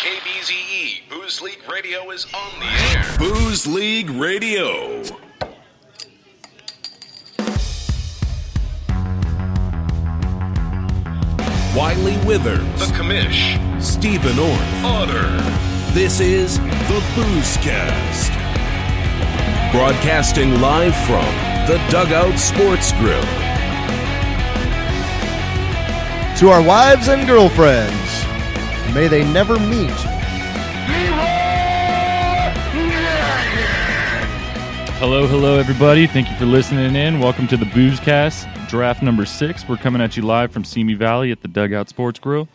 KBZE Booze League Radio is on the air. Booze League Radio. Wiley Withers, The Commish, Stephen Orth. Otter, This is the Boozecast. Broadcasting live from the Dugout Sports Grill. To our wives and girlfriends, may they never meet. Hello, hello, everybody. Thank you for listening in. Welcome to the Boozecast, draft number six. We're coming at you live from Simi Valley at the Dugout Sports Grill.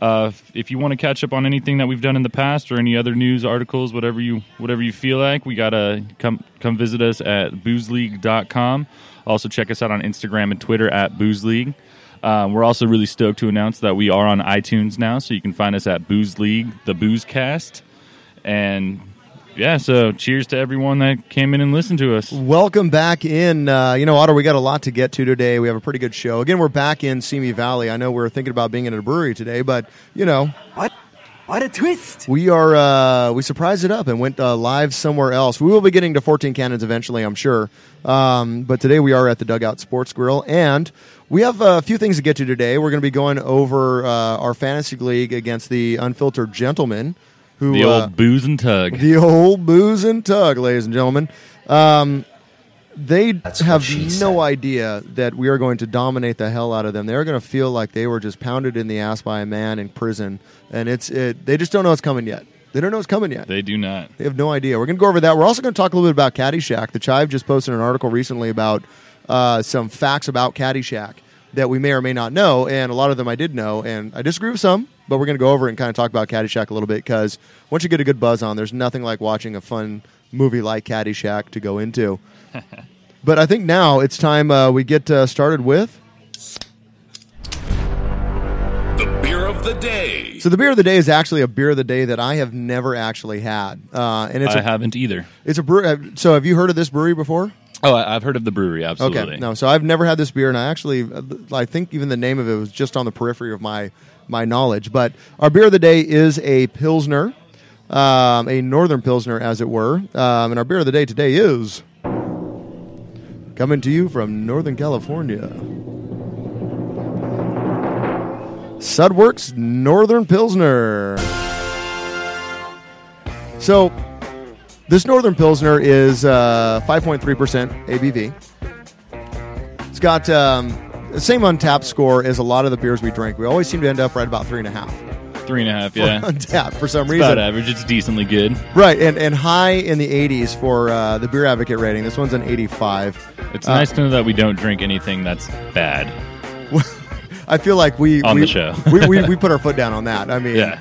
Uh, if- if you want to catch up on anything that we've done in the past or any other news articles, whatever you whatever you feel like, we gotta come come visit us at boozeleague.com. Also check us out on Instagram and Twitter at boozeleague. Um, we're also really stoked to announce that we are on iTunes now, so you can find us at Booze League, the Booze Cast, and yeah. So cheers to everyone that came in and listened to us. Welcome back in. Uh, you know, Otter, we got a lot to get to today. We have a pretty good show. Again, we're back in Simi Valley. I know we're thinking about being in a brewery today, but, you know, What? What a twist! we are, uh, we surprised it up and went uh, live somewhere else. We will be getting to 14 Cannons eventually, I'm sure. Um, but today we are at the Dugout Sports Grill, and we have a few things to get to today. We're going to be going over uh, our fantasy league against the Unfiltered Gentleman. Who, The uh, old booze and tug. The old booze and tug, ladies and gentlemen. Um, they what have no said. idea that we are going to dominate the hell out of them. They're going to feel like they were just pounded in the ass by a man in prison, and it's it. They just don't know it's coming yet. They don't know it's coming yet. They do not. They have no idea. We're going to go over that. We're also going to talk a little bit about Caddyshack. The Chive just posted an article recently about uh, some facts about Caddyshack that we may or may not know, and a lot of them I did know, and I disagree with some, but we're going to go over it and kind of talk about Caddyshack a little bit because once you get a good buzz on, there's nothing like watching a fun movie like Caddyshack to go into. but I think now it's time uh, we get uh, started with. The beer of the day. So the beer of the day is actually a beer of the day that I have never actually had, uh, and it's I a haven't either. it's a brew. So have you heard of this brewery before? Oh, I've heard of the brewery. Absolutely. Okay, no. So I've never had this beer, and I actually, I think even the name of it was just on the periphery of my my knowledge. But our beer of the day is a pilsner, um, a northern pilsner, as it were. Um, and our beer of the day today is coming to you from Northern California. Sudwerks Northern Pilsner. So, this Northern Pilsner is uh, 5.3% ABV. It's got um, the same Untappd score as a lot of the beers we drink. We always seem to end up right about three and a half. Three and a half. Yeah. Untappd for some It's reason. about average. It's decently good. Right, and, and high in the 80s for uh, the Beer Advocate rating. This one's an 85. It's Uh, nice to know that we don't drink anything that's bad. I feel like we On we, the show. we, we we put our foot down on that. I mean, Yeah.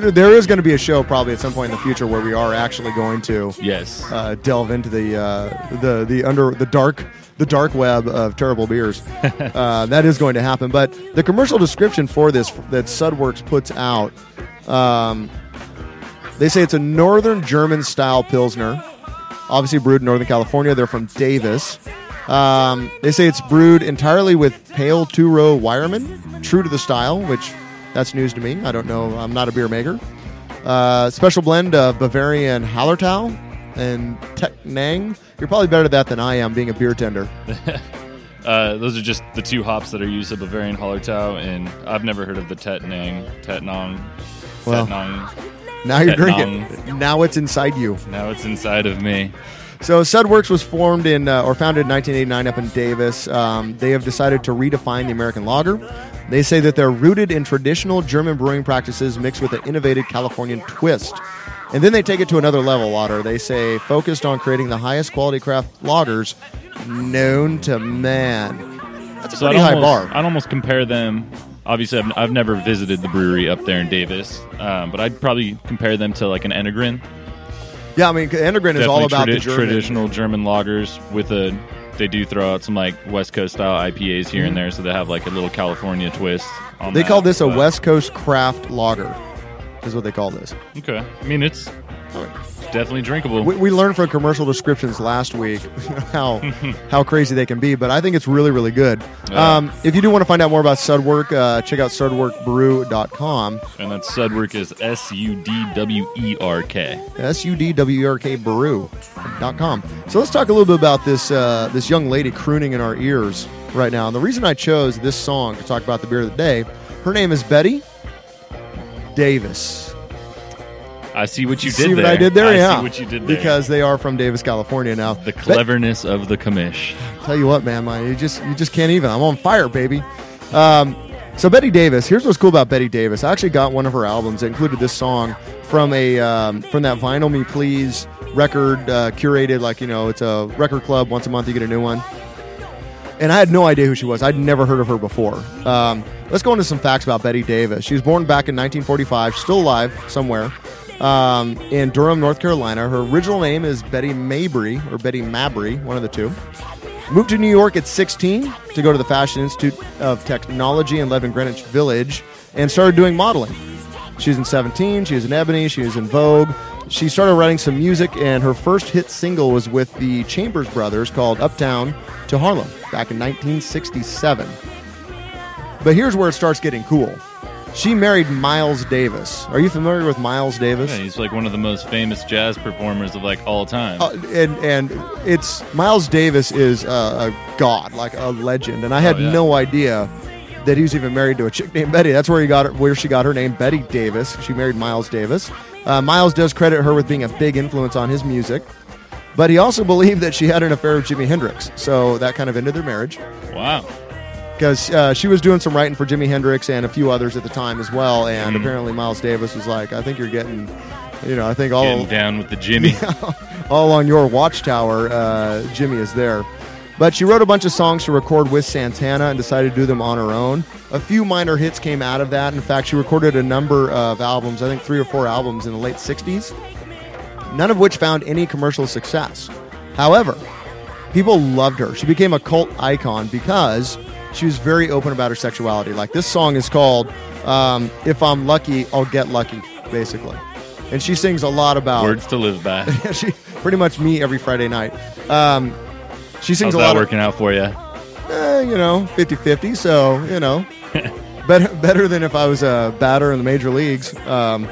There is going to be a show probably at some point in the future where we are actually going to Yes. uh, delve into the uh, the the under the dark the dark web of terrible beers. uh, that is going to happen. But the commercial description for this that Sudwerks puts out, um, they say it's a northern German style pilsner, obviously brewed in Northern California. They're from Davis. Um, they say it's brewed entirely with pale two row Weyermann, true to the style, which that's news to me. I don't know. I'm not a beer maker. Uh, special blend of Bavarian Hallertau and Tech Nang. You're probably better at that than I am, being a beer tender. Uh, those are just the two hops that are used of Bavarian Hallertau, and I've never heard of the Tettnang, Tetnong, Well. Tetnong. Now you're Tech drinking. Now it's inside you. Now it's inside of me. So Sudwerks was formed in uh, or founded in 1989 up in Davis. Um, they have decided to redefine the American lager. They say that they're rooted in traditional German brewing practices mixed with an innovative Californian twist. And then they take it to another level, Otter. They say focused on creating the highest quality craft lagers known to man. That's a So pretty I'd high almost, bar. I'd almost compare them. Obviously, I've, I've never visited the brewery up there in Davis, um, but I'd probably compare them to like an Enegren. Yeah, I mean, Enegren is all about the tradi- German. traditional German lagers with a. They do throw out some like West Coast style IPAs here and there, so they have like a little California twist. On Mm-hmm. They that, call this a but- West Coast craft lager, is what they call this. Okay, I mean it's definitely drinkable. We, we learned from commercial descriptions last week how how crazy they can be, but I think it's really really good. Yeah. Um, if you do want to find out more about Sudwerk, uh, check out sudwerkbrew.com. and that Sudwerk is S U D W E R K. S U D W E R K brew.com. So let's talk a little bit about this uh, this young lady crooning in our ears right now. And the reason I chose this song to talk about the beer of the day, her name is Betty Davis. I see what you did See there. what I did there? I yeah. see what you did there. Because they are from Davis, California now. the cleverness of the commish. Tell you what, man, man, you just you just can't even. I'm on fire, baby. Um, so Betty Davis. Here's what's cool about Betty Davis. I actually got one of her albums that included this song from a um, from that Vinyl Me Please record uh, curated. Like you know, it's a record club. Once a month, you get a new one. And I had no idea who she was. I'd never heard of her before. Um, let's go into some facts about Betty Davis. She was born back in 1945, still alive somewhere, um, in Durham, North Carolina. Her original name is Betty Mabry or Betty Mabry, one of the two. Moved to New York at 16 to go to the Fashion Institute of Technology in Greenwich Village and started doing modeling. She was in 17, she was in Ebony, she was in Vogue. She started writing some music, and her first hit single was with the Chambers Brothers called Uptown to Harlem back in 1967. But here's where it starts getting cool. She married Miles Davis. Are you familiar with Miles Davis? Yeah, he's like one of the most famous jazz performers of like all time. Uh, and and it's Miles Davis is a, a god, like a legend, and I had Oh, yeah. no idea that he was even married to a chick named Betty. That's where he got her, where she got her name, Betty Davis. She married Miles Davis. Uh, Miles does credit her with being a big influence on his music, but he also believed that she had an affair with Jimi Hendrix, so that kind of ended their marriage wow. Because uh, she was doing some writing for Jimi Hendrix and a few others at the time as well. And Mhm. apparently, Miles Davis was like, "I think you're getting." You know, I think all Getting down with the Jimmy. all on your watchtower, uh, Jimmy is there. But she wrote a bunch of songs to record with Santana and decided to do them on her own. A few minor hits came out of that. In fact, she recorded a number of albums, I think three or four albums in the late 60s, none of which found any commercial success. However, people loved her. She became a cult icon because she was very open about her sexuality. Like this song is called um, If I'm Lucky, I'll Get Lucky, basically. And she sings a lot about Words to live by. she pretty much me every Friday night. Um, she sings How's a that lot working out for you? eh, you know, 50-50, so, you know, better, better than if I was a batter in the major leagues. Um,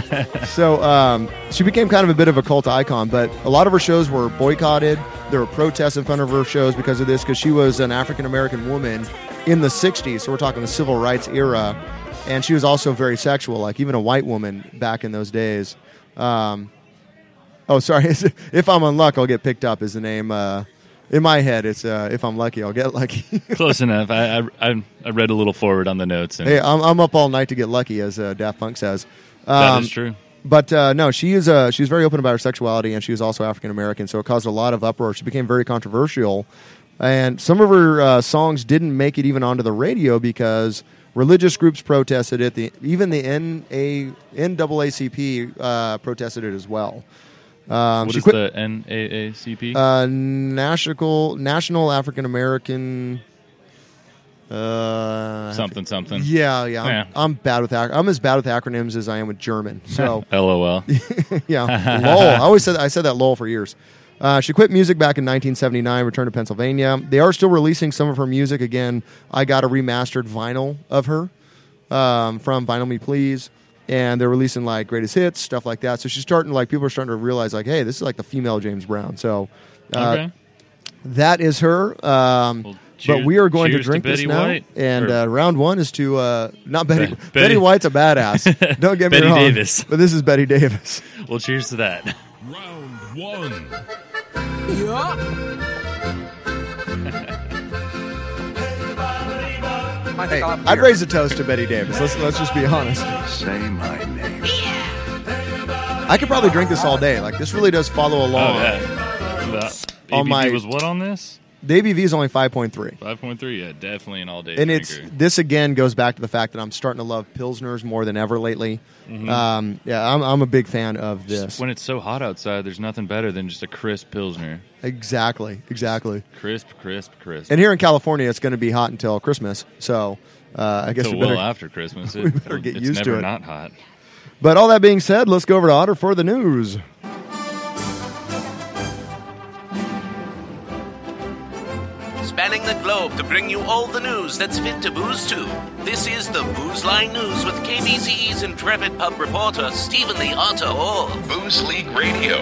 so um, she became kind of a bit of a cult icon, but a lot of her shows were boycotted. There were protests in front of her shows because of this, because she was an African-American woman in the 60s, so we're talking the civil rights era, and she was also very sexual, like even a white woman back in those days. Um, Oh, sorry. if I'm unlucky, I'll get picked up. Is the name uh, in my head? It's uh, if I'm lucky, I'll get lucky. Close enough. I, I I I read a little forward on the notes, and hey, I'm, I'm up all night to get lucky, as uh, Daft Punk says. That Um, is true. But uh, no, she is uh, she was very open about her sexuality, and she was also African American, so it caused a lot of uproar. She became very controversial, and some of her uh, songs didn't make it even onto the radio because religious groups protested it. The even the NA, NAACP uh, protested it as well. Um, What she is quit the NAACP? uh, National National African American. Uh, something something. Yeah, yeah. I'm, Yeah. I'm bad with ac- I'm as bad with acronyms as I am with German. So LOL. yeah, lol. I always said I said that lol for years. Uh, she quit music back in 1979, returned to Pennsylvania. They are still releasing some of her music again. I got a remastered vinyl of her um, from Vinyl Me Please, and they're releasing like greatest hits, stuff like that. So she's starting like people are starting to realize like, hey, this is like the female James Brown. So uh, okay. that is her. Um, Well, but we are going to cheers to drink this now, White. and uh, round one is to uh, not Betty. Betty. Betty- White's a badass. Don't get me Betty wrong. Davis. but this is Betty Davis. Well, cheers to that. Round one. Hey, I'd raise a toast to Betty Davis. Let's let's just be honest. Say my name. I could probably drink this all day. Like this really does follow Oh along. yeah. The On ABV my- was what on this? The ABV is only five point three. Five point three. Yeah, definitely an all day and drinker. it's this again goes back to the fact that I'm starting to love pilsners more than ever lately. Um, yeah, I'm, I'm a big fan of this. when it's so hot outside, there's nothing better than just a crisp pilsner. Exactly, exactly. Crisp, crisp, crisp. And here in California, it's going to be hot until Christmas. So uh, I guess Until we better. well after Christmas. It, we better get it's used to never it. not hot. But all that being said, let's go over to Otter for the news. Globe to bring you all the news that's fit to booze to. This is the Booze Line News with KBCE's intrepid pub reporter, Stephen the Otter Hall. Booze League Radio.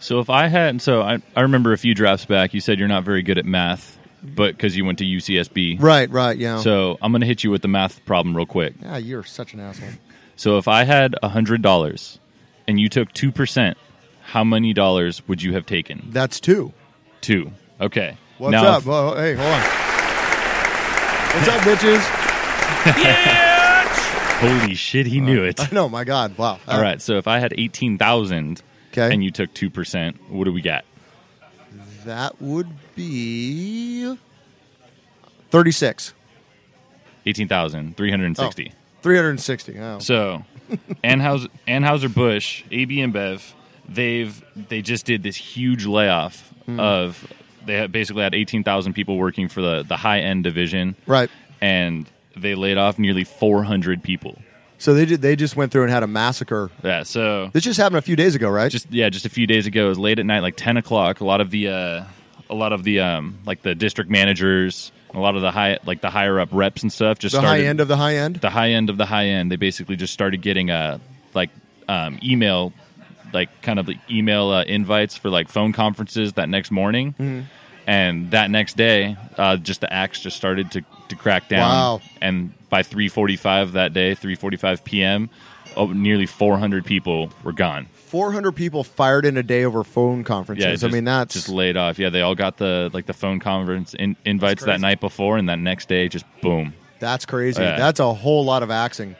So if I had, so I, I remember a few drafts back, you said you're not very good at math, but because you went to UCSB. Right, right, yeah. So I'm going to hit you with the math problem real quick. yeah, you're such an asshole. So if I had hundred dollars and you took two percent, how many dollars would you have taken? That's two. Two. Okay. What's now, up? Whoa, hey, hold on. What's up, bitches? Holy shit, he knew it. I know, my God. Wow. All right. So if I had eighteen thousand Okay. and you took two percent, what do we get? That would be 36. Eighteen thousand three hundred and sixty. 360. Oh. So, Anheuser Anheuser Busch, AB InBev, they've they just did this huge layoff Hmm. of they basically had eighteen thousand people working for the the high end division, Right. and they laid off nearly four hundred people. So they did, they just went through and had a massacre. Yeah, so This just happened a few days ago, right? just yeah, just a few days ago, it was late at night, like ten o'clock. A lot of the uh, a lot of the um, like the district managers, a lot of the high like the higher up reps and stuff just started. the started high end of the high end. the high end of the high end, they basically just started getting uh like um, email, like kind of like email uh, invites for like phone conferences that next morning, Mm-hmm. and that next day, uh, just the axe just started to, to crack down. Wow. And by three forty five that day, three forty five p.m., oh, nearly four hundred people were gone. 400 people fired in a day over phone conferences. Yeah, I mean, that's just laid off. Yeah, they all got the like the phone conference in, invites that night before, and that next day, just boom. that's crazy. Yeah. That's a whole lot of axing.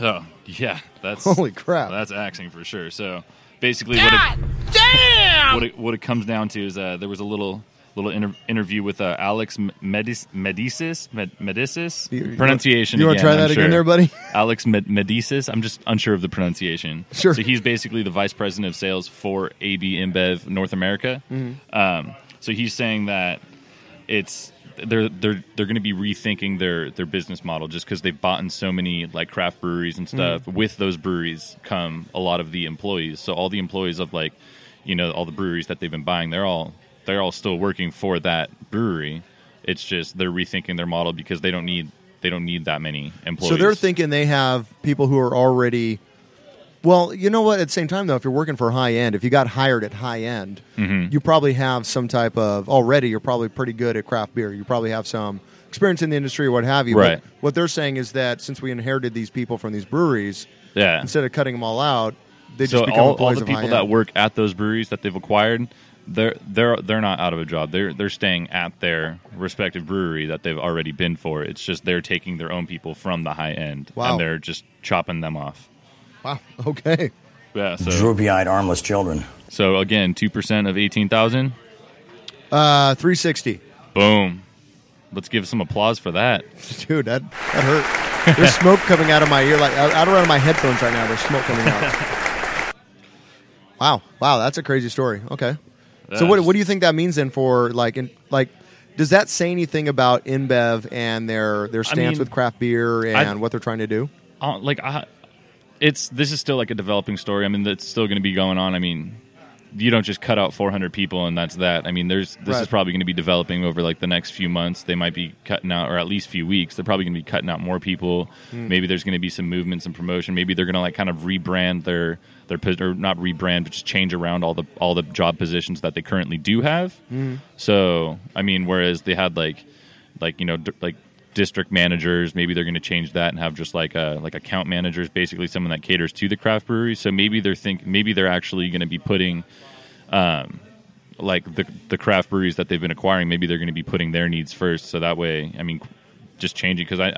Oh yeah, that's Holy crap. That's axing for sure. So basically, what it, Damn! what it, what it comes down to is uh, there was a little little inter- interview with uh, Alex Medis- Medicis Med- Medicis You- pronunciation. You want to try that I'm again sure. there, buddy? Alex Med- Medicis. I'm just unsure of the pronunciation. Sure. So he's basically the vice president of sales for AB InBev North America. Mm-hmm. Um, so he's saying that it's they're they're they're going to be rethinking their their business model just because they've bought in so many like craft breweries and stuff. Mm-hmm. With those breweries come a lot of the employees. So all the employees of like you know all the breweries that they've been buying, they're all they're all still working for that brewery. It's just they're rethinking their model because they don't need they don't need that many employees. So they're thinking they have people who are already. Well, you know what? At the same time, though, if you're working for high end, if you got hired at high end, Mm-hmm. you probably have some type of already. You're probably pretty good at craft beer. You probably have some experience in the industry or what have you. But Right. what they're saying is that since we inherited these people from these breweries, yeah. instead of cutting them all out, they so just become all, all the of people that work at those breweries that they've acquired, they're they're they're not out of a job. They're they're staying at their respective brewery that they've already been for. It's just they're taking their own people from the high end Wow. and they're just chopping them off. Wow. Okay. Yeah. So Droopy-eyed, armless children. so again, two percent of eighteen thousand. Uh, 360. Boom. Let's give some applause for that. Dude, that, that hurt. There's smoke coming out of my ear, like out out around my headphones right now. There's smoke coming out. wow, wow, that's a crazy story. Okay, so what, what do you think that means then for like, in, like, does that say anything about InBev and their their stance mean, with craft beer and I- what they're trying to do? uh, like I, it's this is still like a developing story. I mean, it's still going to be going on. I mean, you don't just cut out 400 people and that's that. I mean, there's this Right. is probably going to be developing over like the next few months. They might be cutting out, or at least few weeks. They're probably going to be cutting out more people. Hmm. Maybe there's going to be some movements and promotion. Maybe they're going to like kind of rebrand their their or not rebrand, but just change around all the all the job positions that they currently do have. Hmm. So I mean, whereas they had like like you know d- like district managers. Maybe they're going to change that and have just like a like account managers basically someone that caters to the craft brewery. So maybe they're think maybe they're actually going to be putting um like the the craft breweries that they've been acquiring maybe they're going to be putting their needs first. So that way i mean just changing because i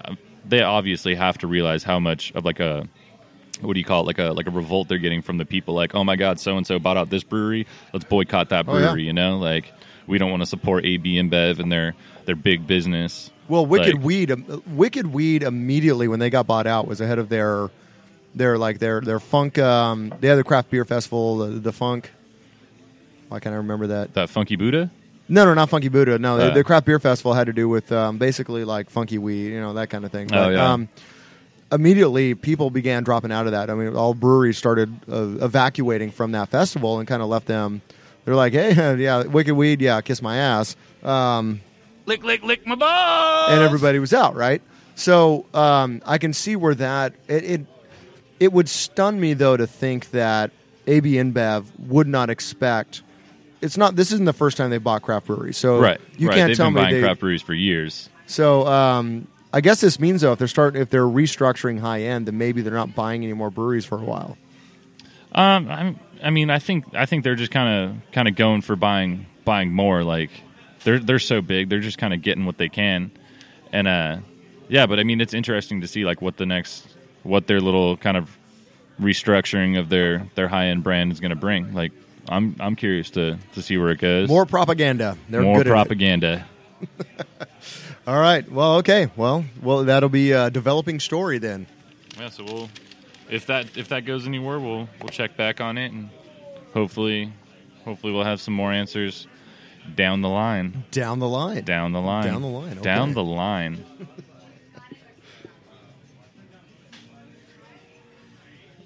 they obviously have to realize how much of like a what do you call it? Like a like a revolt they're getting from the people like oh my god so and so bought out this brewery. Let's boycott that Oh, yeah. brewery you know? Like we don't want to support AB InBev and their their big business Well, Wicked Like- Weed, um, Wicked Weed immediately when they got bought out was ahead of their their like their their funk. Um, they had the craft beer festival, the, the funk. Why can't I remember that? that funky Buddha No, no, not Funky Buddha. No, the, Uh. the craft beer festival had to do with um, basically like funky weed, you know, that kind of thing. Oh, yeah. um, immediately, people began dropping out of that. I mean, all breweries started uh, evacuating from that festival and kind of left them they're like, hey, yeah, wicked weed, yeah, kiss my ass. Um, Lick, lick, lick my balls. and everybody was out, right? So um, I can see where that it, it it would stun me though to think that AB InBev would not expect. It's not. This isn't the first time they bought craft breweries, so Right. you right. can't They've tell been me buying they. craft breweries for years. So um, I guess this means though, if they're starting, if they're restructuring high end, then maybe they're not buying any more breweries for a while. Um, I'm, I mean, I think I think they're just kind of kind of going for buying buying more. Like they're they're so big, they're just kind of getting what they can, and uh, yeah. But I mean, it's interesting to see like what the next what their little kind of restructuring of their their high end brand is going to bring. Like I'm I'm curious to to see where it goes. More propaganda. They're more propaganda. All right. Well, okay. Well, well, that'll be a developing story then. Yeah, so we'll if that if that goes anywhere, we'll we'll check back on it and hopefully hopefully we'll have some more answers down the line. Down the line. Down the line. Down the line, okay. Down the line.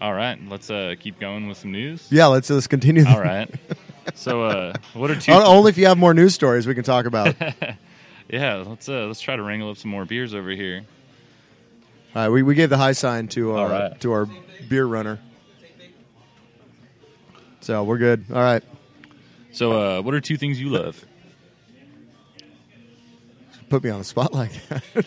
All right, let's uh, keep going with some news. Yeah. Let's let's continue. All right. So, uh, what are two? O- Only if you have more news stories we can talk about. Yeah, let's uh, let's try to wrangle up some more beers over here. All right, we, we gave the high sign to our All right. to our beer runner, so we're good. All right, So, uh, what are two things you love? put me on the spot like that.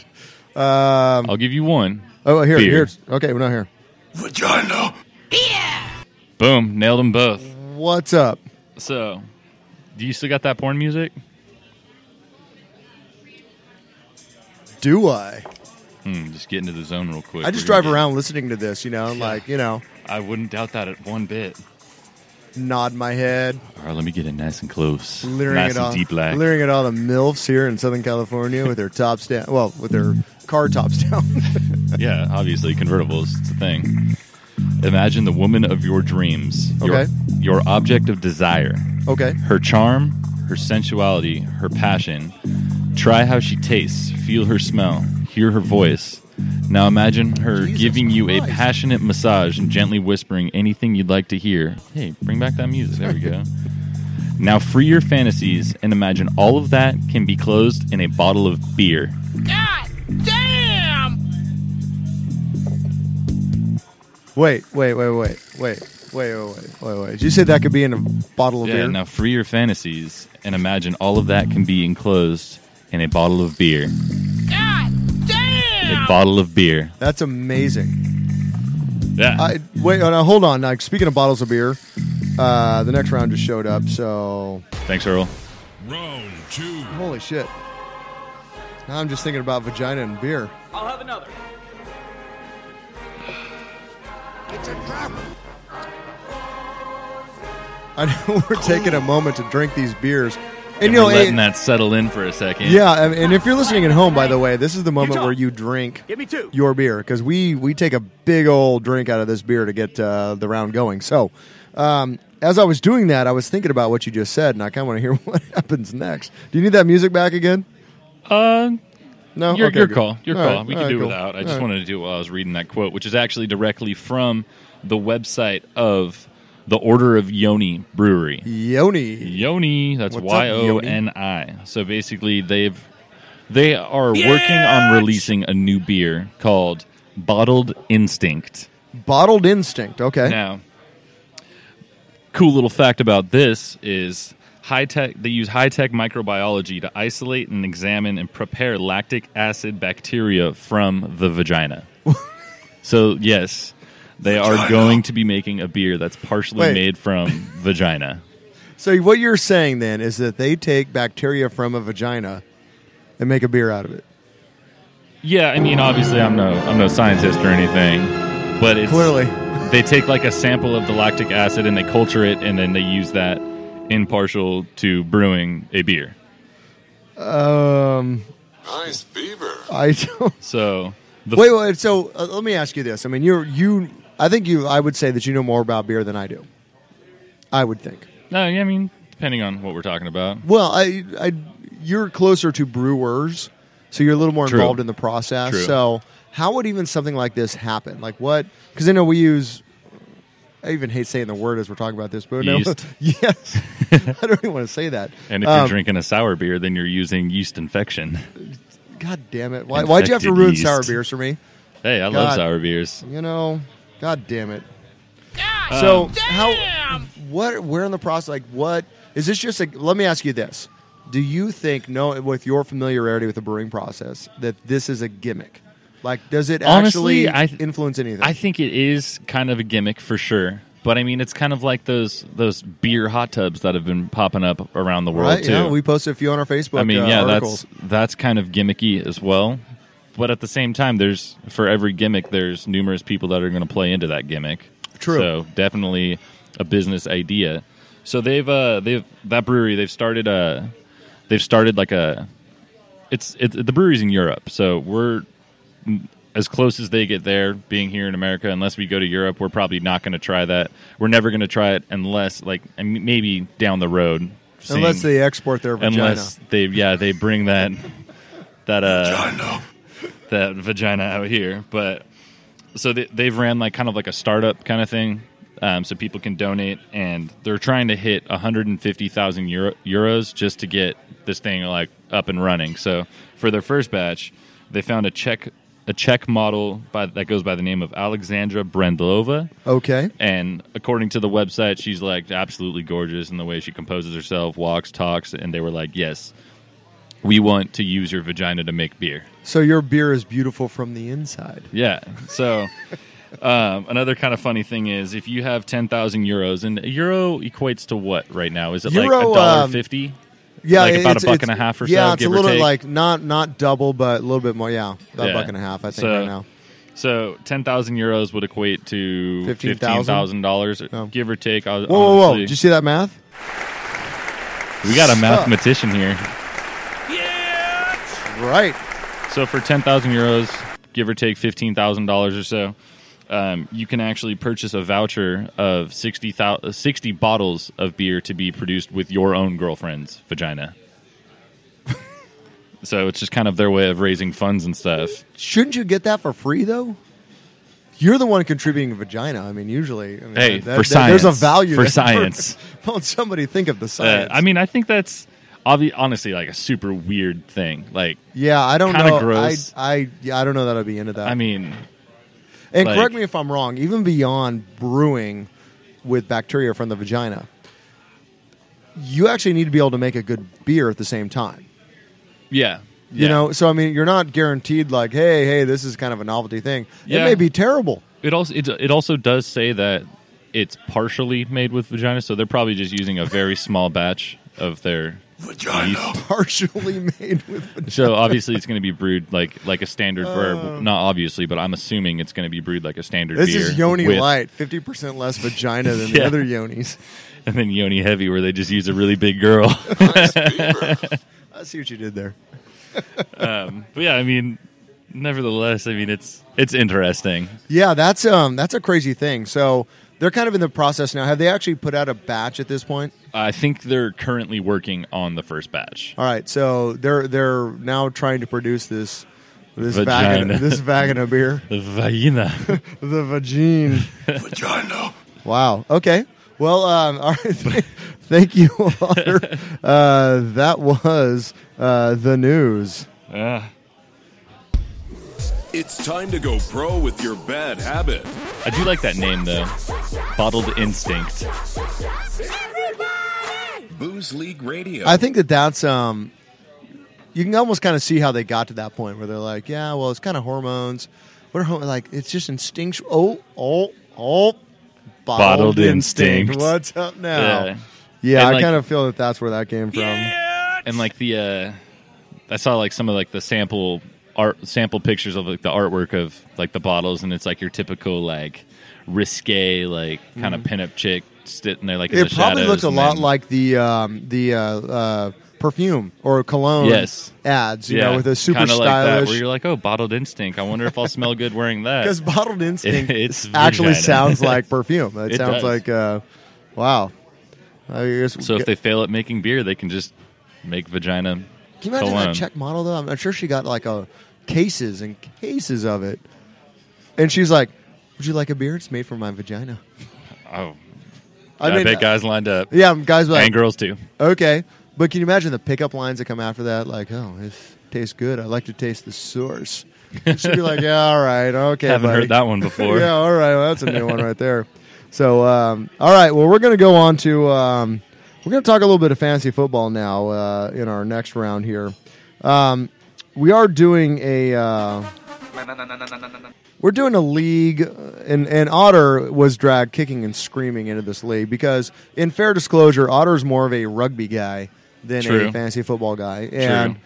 um, I'll give you one. oh, here, beer. here. Okay, we're not here. Vagina. Yeah. Boom, nailed them both. What's up? So, do you still got that porn music? Do I? Hmm, just get into the zone real quick. I just We're drive gonna around listening to this, you know, and like you know, I wouldn't doubt that at one bit. Nod my head, All right, let me get it nice and close, leering nice at and all, deep black. leering at all the milfs here in Southern California with their tops down. Well, with their car tops down. yeah, obviously convertibles. It's a thing. Imagine the woman of your dreams. Your, Okay. Your object of desire. okay, Her charm, her sensuality, her passion. Try how she tastes. Feel her smell. Hear her voice. Now imagine her Jesus giving you a Christ. passionate massage and gently whispering anything you'd like to hear. Hey, bring back that music. There we go. now free your fantasies and imagine all of that can be closed in a bottle of beer. God damn! wait, wait, wait, wait, wait, wait, wait, wait, wait, wait. Did you say that could be in a bottle of beer. Yeah, beer? now free your fantasies and imagine all of that can be enclosed in a bottle of beer. God A bottle of beer. That's amazing. Yeah. I wait. Oh, now, hold on. Now, speaking of bottles of beer, uh, the next round just showed up. So Thanks, Earl. Round two. holy shit. Now I'm just thinking about vagina and beer. I'll have another. It's a drap. I know we're taking a moment to drink these beers, and, And you know, we're letting it- that settle in for a second. yeah. I and if you're listening at home, by the way, this is the moment talk. where you drink Give me two. your beer because we we take a big old drink out of this beer to get uh, the round going. So, um, as I was doing that, I was thinking about what you just said, and I kind of want to hear what happens next. Do you need that music back again? Uh, No, your, Okay, your good. call. Your All call. right, we can right, do cool. without. I All just right. wanted to do it while I was reading that quote, which is actually directly from the website of the Order of Yoni Brewery. Yoni. Yoni, that's What's up, Y O N I. So basically, they've they are working on releasing a new beer called Bottled Instinct. Bottled Instinct. Okay. Now, cool little fact about this is high tech. They use high tech microbiology to isolate and examine and prepare lactic acid bacteria from the vagina. so yes, they are going to be making a beer that's partially Wait. made from vagina. So what you're saying then is that they take bacteria from a vagina and make a beer out of it. Yeah, I mean, obviously, I'm no I'm no scientist or anything, but it's Clearly. they take like a sample of the lactic acid and they culture it, and then they use that in partial to brewing a beer. Um, Nice beaver. I don't. So the Wait, wait. So uh, let me ask you this. I mean, you're you. I think you. I would say that you know more about beer than I do. I would think. No, yeah, I mean, depending on what we're talking about. Well, I, I, you're closer to brewers, so you're a little more True. involved in the process. True. So, how would even something like this happen? Like what? Because I know we use I even hate saying the word as we're talking about this, but Yeast. no, yes, I don't even want to say that. And if you're Um, drinking a sour beer, then you're using yeast infection. God damn it! Why, why'd you have to ruin yeast. sour beers for me? Hey, I love sour beers. You know, God damn it. So how? What? Where in the process? Like, what is this? Just like, let me ask you this: Do you think, no, with your familiarity with the brewing process, that this is a gimmick? Like, does it Honestly, actually I- influence anything? I think it is kind of a gimmick for sure. But I mean, it's kind of like those those beer hot tubs that have been popping up around the world right? too. Yeah, we posted a few on our Facebook. I mean, uh, yeah, articles. that's that's kind of gimmicky as well. But at the same time, there's for every gimmick, there's numerous people that are going to play into that gimmick. True. So definitely a business idea. So they've uh they've that brewery they've started a they've started like a it's it's the brewery's in Europe. So we're as close as they get there being here in America unless we go to Europe we're probably not going to try that. We're never going to try it unless like I maybe down the road unless they export their vagina. unless they yeah they bring that that uh Vagina. That vagina out here but so they, they've ran like kind of like a startup kind of thing um, so people can donate and they're trying to hit 150,000 Euro, euros just to get this thing like up and running. So for their first batch they found a Czech a Czech model by, that goes by the name of Alexandra Brendlova. Okay, and according to the website, she's like absolutely gorgeous in the way she composes herself, walks, talks, and they were like, "Yes, we want to use your vagina to make beer." So your beer is beautiful from the inside. Yeah. So um, another kind of funny thing is if you have ten thousand euros, and a euro equates to what right now? Is it like a dollar um, fifty? Yeah, Like about a buck and a half or yeah, so, it's give a or little take? like not not double, but a little bit more. Yeah, about a buck and a half. I think So- right now. So ten thousand euros would equate to $15,000? fifteen thousand dollars, Oh. give or take. Whoa, Whoa, whoa, whoa! Did you see that math? We got a mathematician here. Yeah, right. So for ten thousand euros, give or take fifteen thousand dollars or so, um, you can actually purchase a voucher of 60, thou- 60 bottles of beer to be produced with your own girlfriend's vagina. so it's just kind of their way of raising funds and stuff. Shouldn't you get that for free though? You're the one contributing a vagina. I mean, usually, I mean, Hey, that- for that- There's a science. value For science. Won't somebody think of the Uh, science? I mean, I think that's obvi- honestly like a super weird thing. Like, yeah, I don't kinda know. gross. I, I, yeah, I don't know that I'd be into that. I mean, and like- correct me if I'm wrong. Even beyond brewing with bacteria from the vagina, you actually need to be able to make a good beer at the same time. yeah, You yeah. know, so I mean, you're not guaranteed like, hey, hey, this is kind of a novelty thing. It Yeah. may be terrible. It also it, it also does say that it's partially made with vagina, so they're probably just using a very small batch of their. Vagina. Partially made with vagina. So obviously it's going to be brewed like like a standard, Uh. or not obviously, but I'm assuming it's going to be brewed like a standard beer. This beer. is Yoni with- Light, fifty percent less vagina than the Yeah. other Yonis. and then Yoni Heavy, where they just use a really big girl. I see what you did there. um, but yeah, I mean, nevertheless, I mean it's it's interesting. Yeah, that's um, that's a crazy thing. So they're kind of in the process now. Have they actually put out a batch at this point? I think they're currently working on the first batch. All right, so they're they're now trying to produce this this Vagina. vagina this vagina beer, The vagina. the vagine. Vagina. Wow. Okay. Well, um, all right. Thank you, Otter. Uh, that was uh, the news. Ah. It's time to go pro with your bad habit. I do like that name though. Bottled Instinct. Booze League Radio. I think that that's um, you can almost kind of see how they got to that point where they're like, yeah, well, it's kind of hormones. What are hor- like? It's just instinctual. Oh, oh, oh. Bottled instinct. What's up now? Yeah. Yeah, I like- kind of feel that that's where that came from. and like the uh I saw like some of like the sample art sample pictures of like the artwork of like the bottles and it's like your typical like risque like kind of pinup chick sitting there like Mm-hmm. It the probably looked a lot then- like the um, the uh, uh, perfume or cologne Yes. ads, you yeah, know, with a super kinda like that, stylish. where you're like oh bottled instinct I wonder if I'll smell good wearing that Because bottled instinct It's actually sounds like perfume. It, It sounds does. like uh, wow. So if they fail at making beer they can just make vagina can you imagine cologne. that Czech model though? I'm sure she got like a cases and cases of it, and she's like, "Would you like a beer? It's made from my vagina." Oh, I I, mean, bet guys lined up yeah, guys like, and girls too. okay, but can you imagine the pickup lines that come after that? Like, oh, it tastes good. I like to taste the source. She'd be like, yeah, all right, okay. I haven't buddy. heard that one before. yeah, all right. Well, that's a new one right there. So, um, all right. Well, we're going to go on to um, we're going to talk a little bit of fantasy football now uh, in our next round here. Um, we are doing a uh, we're doing a league, and and Otter was dragged kicking and screaming into this league because, in fair disclosure, Otter's more of a rugby guy than True. a fantasy football guy, and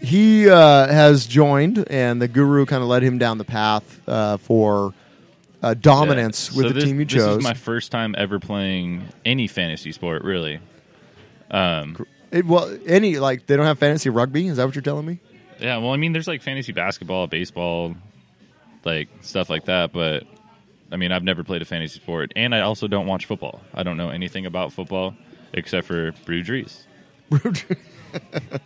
he uh, has joined, and the guru kind of led him down the path uh, for uh, dominance Yeah. with So the this, team he This chose. is my first time ever playing any fantasy sport, really. Um, It, well, any like they don't have fantasy rugby. Is that what you're telling me? yeah, well, I mean, there's like fantasy basketball, baseball, like stuff like that, but I mean, I've never played a fantasy sport, and I also don't watch football. I don't know anything about football except for Brew Drees.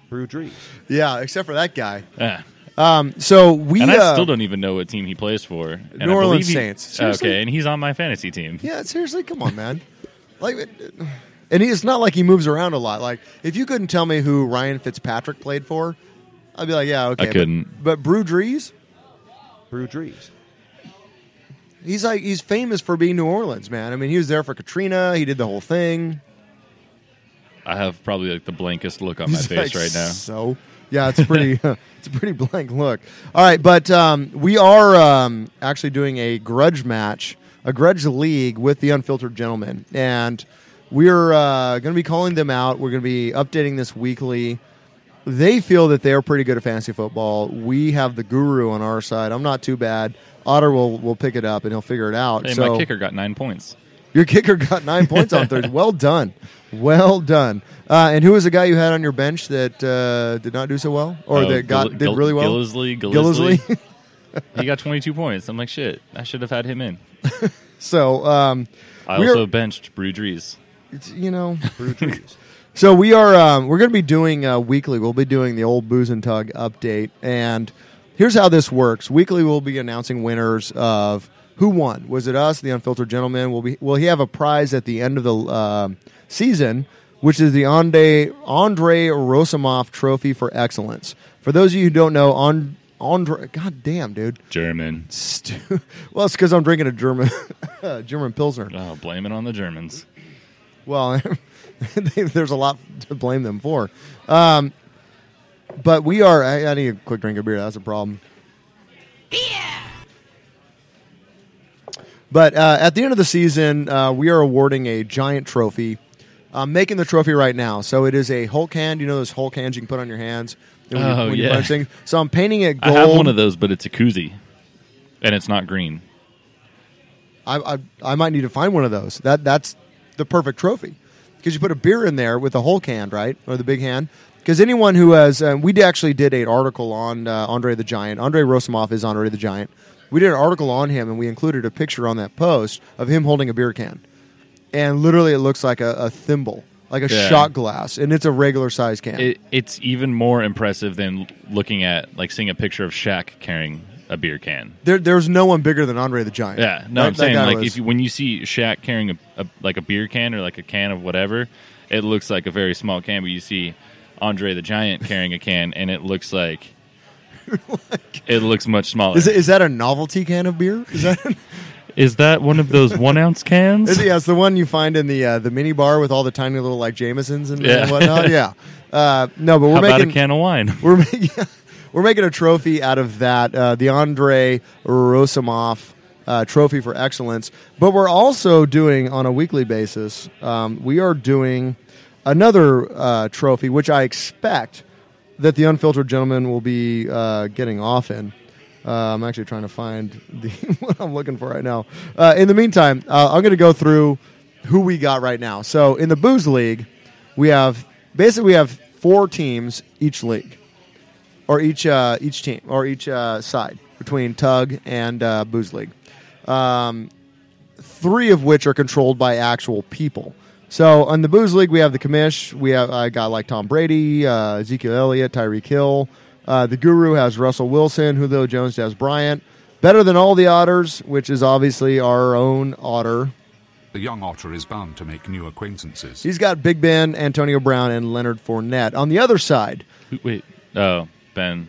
Brew Drees. yeah, except for that guy. Yeah. Um, so we And I uh, still don't even know what team he plays for. And New Orleans believe he- Saints. Seriously? Okay, and he's on my fantasy team. Yeah, seriously, come on, man. like, it- and he, it's not like he moves around a lot. Like, if you couldn't tell me who Ryan Fitzpatrick played for, I'd be like, yeah, okay. I couldn't. But, Brew Drees, Brew Drees. he's like he's famous for being New Orleans, man. I mean, he was there for Katrina. He did the whole thing. I have probably like the blankest look on my He's face like, right now. So, yeah, it's pretty. it's a pretty blank look. All right, but um, we are um, actually doing a grudge match, a grudge league with the Unfiltered Gentlemen, and we're uh, going to be calling them out. We're going to be updating this weekly. They feel that they are pretty good at fantasy football. We have the guru on our side. I'm not too bad. Otter will will pick it up and he'll figure it out. Hey, so my kicker got nine points. your kicker got nine points on Thursday. Well done, well done. Uh, and who was the guy you had on your bench that uh, did not do so well, or Oh, that got Gill- did really well? Gillislee, Gillislee. Gillislee. he got 22 points. I'm like, shit, I should have had him in. so um, I also benched Brew Drees. It's, you know, so we are um, we're going to be doing uh, weekly. We'll be doing the old booze and tug update, and here's how this works. Weekly, we'll be announcing winners of who won. Was it us, the unfiltered gentleman? Will be will he have a prize at the end of the uh, season, which is the Andre Andre Roussimoff Trophy for Excellence. For those of you who don't know, on Andre, God damn, dude. German. Stu- well, it's because I'm drinking a German German Pilsner. Oh, blame it on the Germans. Well, there's a lot to blame them for. Um, but we are. I, I need a quick drink of beer. That's a problem. But uh, at the end of the season, uh, we are awarding a giant trophy. I'm making the trophy right now. So it is a Hulk hand. You know those Hulk hands you can put on your hands when, you, Oh, when you yeah. punch things? So I'm painting it I gold. have one of those, but it's a koozie, and it's not green. I, I I might need to find one of those. That that's the perfect trophy because you put a beer in there with the whole can, right, or the big hand. Because anyone who has, um, we actually did an article on uh, Andre the Giant. Andre Roussimoff is Andre the Giant. We did an article on him, and we included a picture on that post of him holding a beer can, and literally it looks like a, a thimble, like a Yeah. shot glass, and it's a regular size can. It, it's even more impressive than looking at like seeing a picture of Shaq carrying a beer can. there, there's no one bigger than Andre the Giant. Yeah, no, That- I'm that saying guy like was- if you, when you see Shaq carrying a, a like a beer can or like a can of whatever, it looks like a very small can. But you see Andre the Giant carrying a can, and it looks like it looks much smaller. is, it, is that a novelty can of beer? Is that? Is that one of those one ounce cans? Is it- yeah, it's the one you find in the uh, the mini bar with all the tiny little like Jamesons and, Yeah. and whatnot. Yeah, uh, no, but we're How about making a can of wine? we're making we're making a trophy out of that, uh, the Andre Roussimoff uh, trophy for excellence. But we're also doing on a weekly basis. Um, we are doing another uh, trophy, which I expect that the unfiltered gentleman will be uh, getting often. Uh, I'm actually trying to find the what I'm looking for right now. Uh, in the meantime, uh, I'm going to go through who we got right now. So in the booze league, we have basically we have four teams each league, or each uh, each team or each uh, side between Tug and uh, Booze League. Um, three of which are controlled by actual people. So on the Booze League, we have the commish. We have a guy like Tom Brady, uh, Ezekiel Elliott, Tyreek Hill. Uh, the Guru has Russell Wilson. Julio Jones has Bryant. Better than all the otters, which is obviously our own otter. The young otter is bound to make new acquaintances. He's got Big Ben, Antonio Brown, and Leonard Fournette. On the other side, Wait. Oh, Ben.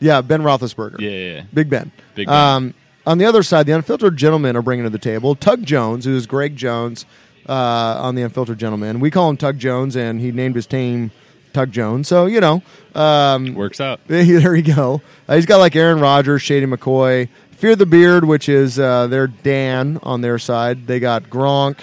yeah, Ben Roethlisberger. Yeah, yeah, yeah. Big Ben. Big Ben. Um, on the other side, the Unfiltered Gentlemen are bringing to the table Tug Jones, who is Greg Jones uh, on the Unfiltered Gentlemen. We call him Tug Jones, and he named his team Tug Jones. So, you know, um, Works out. there you go. Uh, he's got like Aaron Rodgers, Shady McCoy, Fear the Beard, which is uh, their Dan on their side. They got Gronk.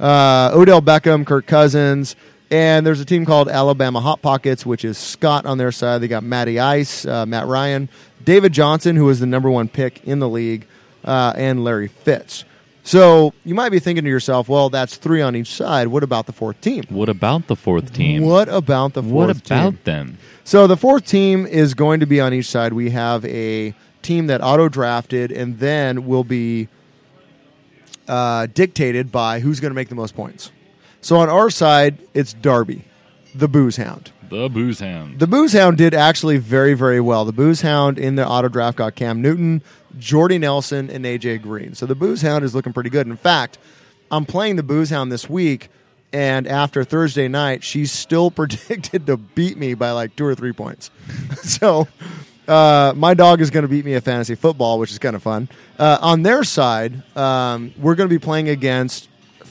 Uh, Odell Beckham, Kirk Cousins, and there's a team called Alabama Hot Pockets, which is Scott on their side. They got Matty Ice, uh, Matt Ryan, David Johnson, who was the number one pick in the league, uh, and Larry Fitz. So you might be thinking to yourself, well, that's three on each side. What about the fourth team? What about the fourth team? What about the fourth What about team? them? So the fourth team is going to be on each side. We have a team that auto drafted and then will be uh, dictated by who's going to make the most points. So on our side, it's Darby, the Booze Hound. The Booze Hound. The Booze Hound did actually very, very well. The Booze Hound in the auto draft got Cam Newton, Jordy Nelson, and AJ Green. So the Booze Hound is looking pretty good. In fact, I'm playing the Booze Hound this week, and after Thursday night, she's still predicted to beat me by like two or three points. so uh, my dog is going to beat me at fantasy football, which is kind of fun. Uh, on their side, um, we're going to be playing against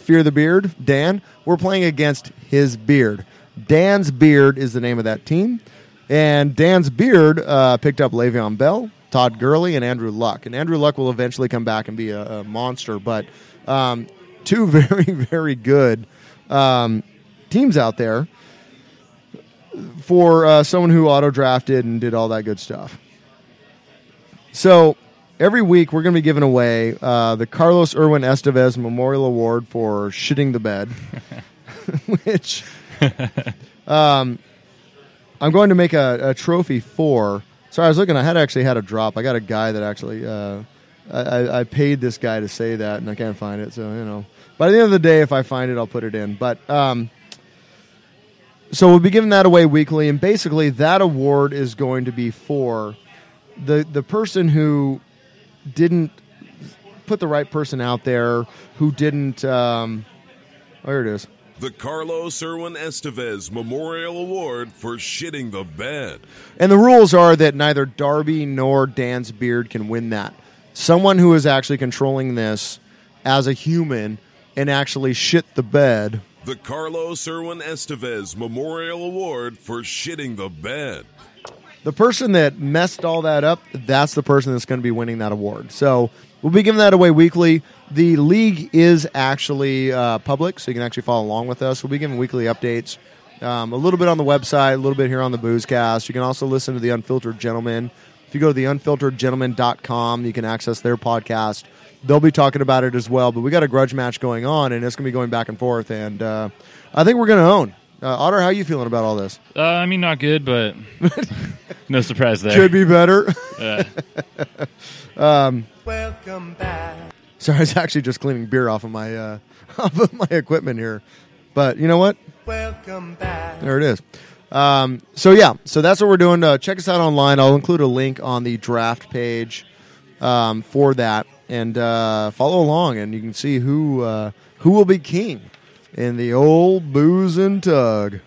Fear the Beard, Dan. We're playing against his beard. Dan's Beard is the name of that team. And Dan's Beard uh, picked up Le'Veon Bell, Todd Gurley, and Andrew Luck. And Andrew Luck will eventually come back and be a, a monster. But um, two very, very good um, teams out there for uh, someone who auto drafted and did all that good stuff. So every week we're going to be giving away uh, the Carlos Irwin Estevez Memorial Award for shitting the bed, which um, I'm going to make a, a trophy for. Sorry, I was looking. I had actually had a drop. I got a guy that actually uh, I, I- paid this guy to say that, and I can't find it. So you know, by the end of the day, if I find it, I'll put it in. But um, so we'll be giving that away weekly, and basically that award is going to be for the the person who didn't put the right person out there, who didn't. Um, oh, here it is. The Carlos Irwin Estevez Memorial Award for shitting the bed. And the rules are that neither Darby nor Dan's beard can win that. Someone who is actually controlling this as a human and actually shit the bed. The Carlos Irwin Estevez Memorial Award for shitting the bed. The person that messed all that up, that's the person that's going to be winning that award. So we'll be giving that away weekly. The league is actually uh, public, so you can actually follow along with us. We'll be giving weekly updates. Um, a little bit on the website, a little bit here on the Boozecast. You can also listen to the Unfiltered Gentleman. If you go to the unfilteredgentleman.com, you can access their podcast. They'll be talking about it as well. But we got a grudge match going on, and it's going to be going back and forth. And uh, I think we're going to own. Uh, Otter, how you feeling about all this? Uh, I mean, not good, but no surprise there. Could be better. Yeah. Welcome back. Sorry, I was actually just cleaning beer off of my uh, off of my equipment here. But you know what? Welcome back. There it is. Um, so yeah, so that's what we're doing. Uh, check us out online. I'll include a link on the draft page um, for that, and uh, follow along, and you can see who uh, who will be king in the old booze and tug.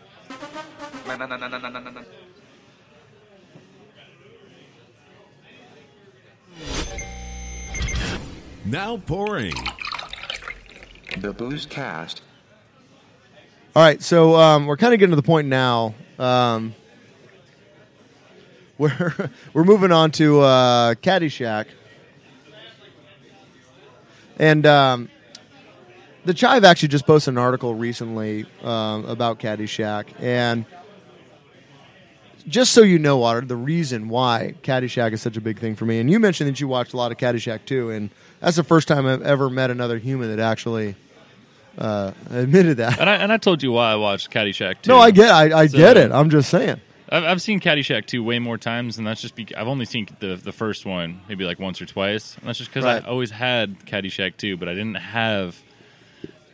Now pouring. The Booze Cast. All right, so um, we're kind of getting to the point now. Um, we're we're moving on to uh, Caddyshack, and um, the Chive actually just posted an article recently um, about Caddyshack, and just so you know, Otter, the reason why Caddyshack is such a big thing for me, and you mentioned that you watched a lot of Caddyshack too, and that's the first time I've ever met another human that actually uh, admitted that. and I and I told you why I watched Caddyshack too. No, I get, I, I So- get it. I'm just saying. I've, I've seen Caddyshack 2 way more times, and that's just because I've only seen the the first one maybe like once or twice. And that's just because Right. I always had Caddyshack 2, but I didn't have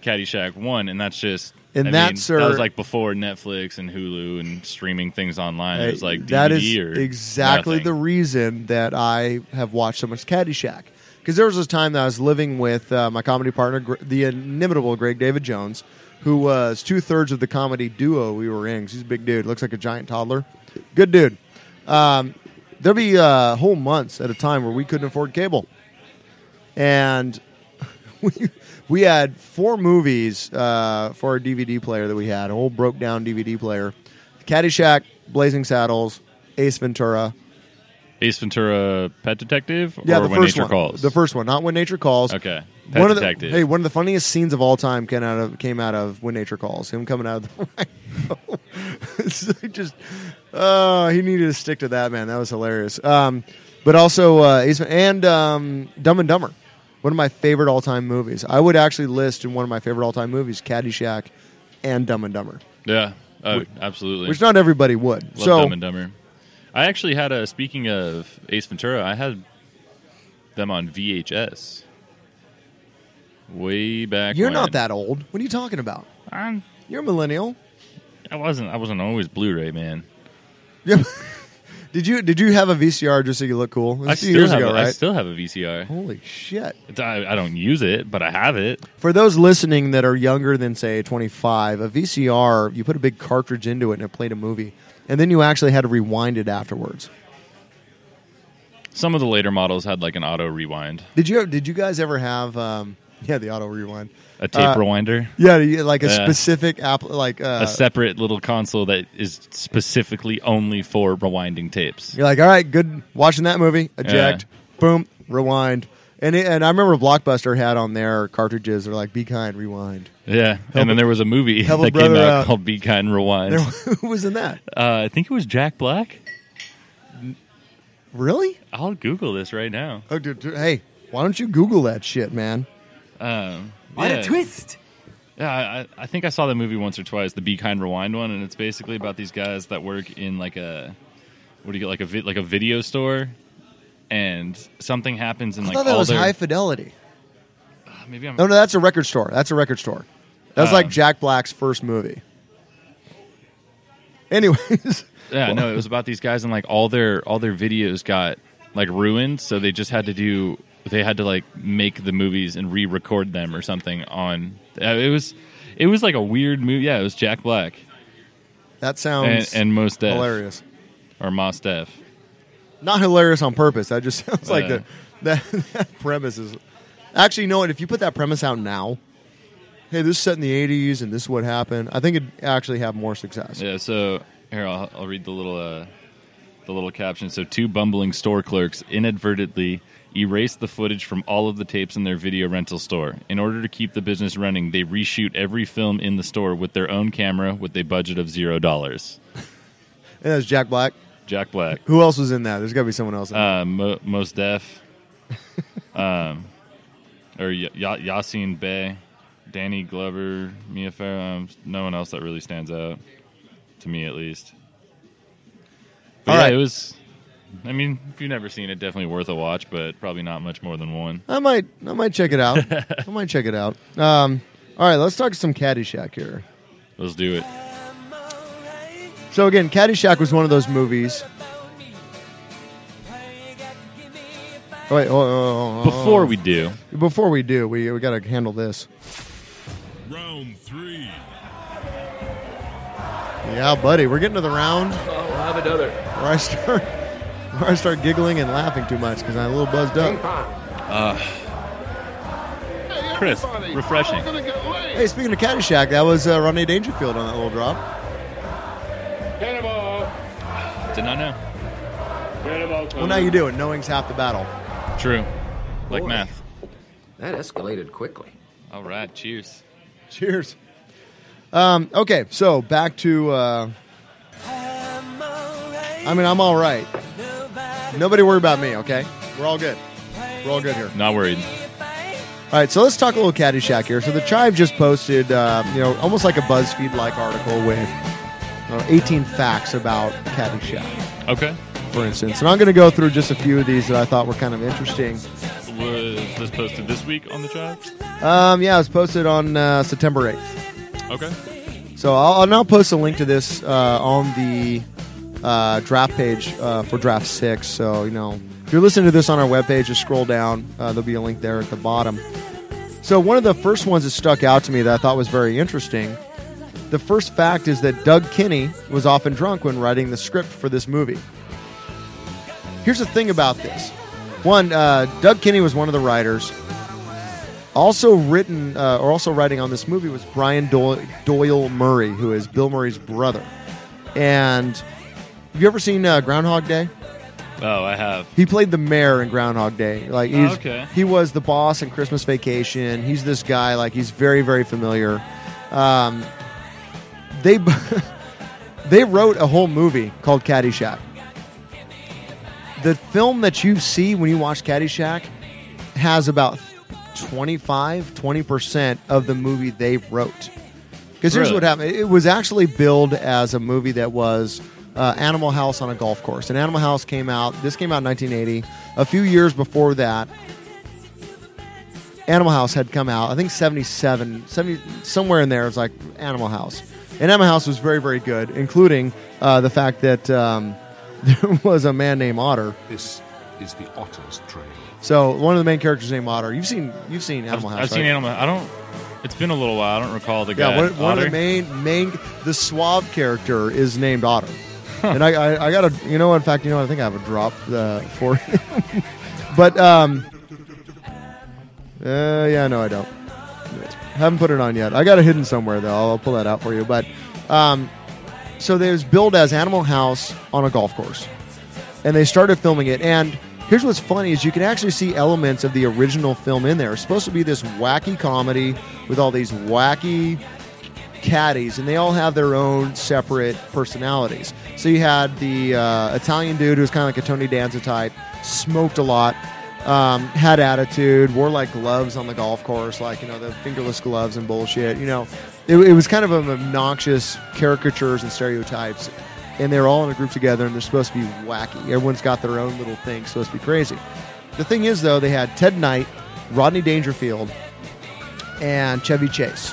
Caddyshack 1, and that's just. And I that, mean, sir- that was like before Netflix and Hulu and streaming things online. It was like DVD that is exactly nothing. the reason that I have watched so much Caddyshack because there was this time that I was living with uh, my comedy partner, the inimitable Greg David Jones, who was two thirds of the comedy duo we were in. He's a big dude, looks like a giant toddler. Good dude. Um, there'll be uh, whole months at a time where we couldn't afford cable, and we we had four movies uh, for our DVD player that we had, a whole broke down DVD player: Caddyshack, Blazing Saddles, Ace Ventura. Ace Ventura, Pet Detective, Yeah, or the When first Nature one. Calls. The first one, not When Nature Calls. Okay, Pet one of the, Detective. hey, one of the funniest scenes of all time came out of came out of When Nature Calls. Him coming out of the rhino. It's just, uh, he needed to stick to that man. That was hilarious. Um, but also uh, Ace- and um, Dumb and Dumber, one of my favorite all time movies. I would actually list in one of my favorite all time movies Caddyshack and Dumb and Dumber, yeah, oh, absolutely. which not everybody would. Love so Dumb and Dumber. I actually had a. Speaking of Ace Ventura, I had them on VHS. Way back. you're when. not that old. What are you talking about? I'm, You're a millennial. I wasn't. I wasn't always Blu-ray man. Yeah. did you did you have a VCR just so you look cool? It was I a few still years have. ago, a, right? I still have a VCR. Holy shit. It's, I, I don't use it, but I have it. For those listening that are younger than say 25, a VCR, you put a big cartridge into it and it played a movie, and then you actually had to rewind it afterwards. Some of the later models had like an auto rewind, Did you did you guys ever have um yeah, the auto rewind. a tape Uh, rewinder, Yeah, like a Yeah. specific app like uh, a separate little console that is specifically only for rewinding tapes. You're like, "All right, good watching that movie. Eject. Boom, rewind." And it, and I remember Blockbuster had on their cartridges they're like, "Be kind, rewind." Yeah, and then there was a movie help a that came out, out. called Be Kind Rewind. There, who was in that? Uh, I think it was Jack Black. Really? I'll Google this right now. Oh, dude, dude, hey, why don't you Google that shit, man? Um, What yeah. a twist! Yeah, I, I think I saw the movie once or twice, the Be Kind Rewind one, and it's basically about these guys that work in like a what do you get like a vi- like a video store, and something happens and I like thought that all was their high fidelity. maybe I'm No, no, that's a record store. That's a record store. That's like Jack Black's first movie. Anyways, yeah no it was about these guys and like all their all their videos got like ruined, so they just had to do they had to like make the movies and re-record them or something on. Uh, it was it was like a weird movie. Yeah, it was Jack Black that sounds and most Def hilarious. or Mos Def. Not hilarious on purpose. That just sounds like the that, that premise is. Actually, you know what? If you put that premise out now, hey, this is set in the '80s and this is what happened. I think it'd actually have more success. Yeah, so here I'll, I'll read the little uh, the little caption. So two bumbling store clerks inadvertently erased the footage from all of the tapes in their video rental store. In order to keep the business running, they reshoot every film in the store with their own camera with a budget of zero dollars. And that's Jack Black. Jack Black, Who else was in that? There's got to be someone else. In uh, Mo- Mos Def, um, or y- y- Yasiin Bey, Danny Glover, Mia Farrow. Um, no one else that really stands out to me, at least. But All yeah, right. it was. I mean, if you've never seen it, definitely worth a watch, but probably not much more than one. I might, I might check it out. I might check it out. Um, all right, let's talk some Caddyshack here. Let's do it. So again, Caddyshack was one of those movies. Oh, wait, oh, oh, oh, oh, Before we do, before we do, we we got to handle this. Round three. Yeah, buddy, we're getting to the round Oh, we'll have another. where I start where I start giggling and laughing too much because I'm a little buzzed up. Uh, Chris, refreshing. Hey, speaking of Caddyshack, that was uh, Rodney Dangerfield on that little drop. Cannonball. Did not know. Well, now you do it. Knowing's half the battle. True. Like Boy. math. That escalated quickly. All right. Cheers. Cheers. Um, okay, so back to. Uh, I mean, I'm all right. Nobody worry about me, okay? We're all good. We're all good here. Not worried. All right, so let's talk a little Caddyshack here. So the Chive just posted, uh, you know, almost like a BuzzFeed-like article with uh, 18 facts about Caddyshack, Okay. for instance. And I'm going to go through just a few of these that I thought were kind of interesting. Was this posted this week on the chat? Um, yeah, it was posted on uh, September 8th. Okay. So I'll, I'll now post a link to this uh, on the uh, draft page uh, for draft six. So you know, If you're listening to this on our webpage, just scroll down. Uh, there'll be a link there at the bottom. So, one of the first ones that stuck out to me that I thought was very interesting the first fact is that Doug Kenney was often drunk when writing the script for this movie. Here's the thing about this one, uh, Doug Kenney was one of the writers. Also written, uh, or also writing on this movie was Brian Doyle, Doyle Murray, who is Bill Murray's brother. And have you ever seen uh, Groundhog Day? Oh, I have. He played the mayor in Groundhog Day. Like he's, Oh, okay. he was the boss in Christmas Vacation. He's this guy. Like he's very very familiar. Um, they they wrote a whole movie called Caddyshack. The film that you see when you watch Caddyshack has about 25 20% of the movie they wrote. Because here's Really? what happened. It was actually billed as a movie that was uh, Animal House on a golf course. And Animal House came out, this came out in 1980. A few years before that, Animal House had come out, I think 77, 70, somewhere in there, it was like Animal House. And Animal House was very, very good, including uh, the fact that um, there was a man named Otter. This is the Otter's Trail. So one of the main characters named Otter. You've seen you've seen I've, Animal House. I've seen? Animal. I don't. It's been a little while. I don't recall the guy. Yeah, one, one of the main main the suave character is named Otter, and I, I I got a you know in fact you know I think I have a drop uh, for him, but um uh yeah no I don't. Haven't put it on yet. I got it hidden somewhere though. I'll, I'll pull that out for you. But um so there's billed as Animal House on a golf course, and they started filming it. And. Here's what's funny is you can actually see elements of the original film in there. It's supposed to be this wacky comedy with all these wacky caddies, and they all have their own separate personalities. So you had the uh, Italian dude who was kind of like a Tony Danza type, smoked a lot, um, had attitude, wore like gloves on the golf course, like you know the fingerless gloves and bullshit. You know, it, it was kind of an obnoxious caricatures and stereotypes, and they're all in a group together, and they're supposed to be wacky. Everyone's got their own little thing, supposed to be crazy. The thing is, though, they had Ted Knight, Rodney Dangerfield, and Chevy Chase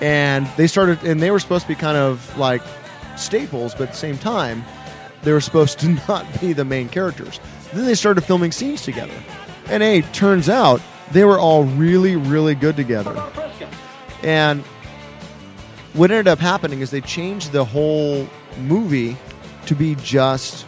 and they started and they were supposed to be kind of like staples but at the same time they were supposed to not be the main characters. Then they started filming scenes together. And hey turns out they were all really really good together. And what ended up happening is they changed the whole movie to be just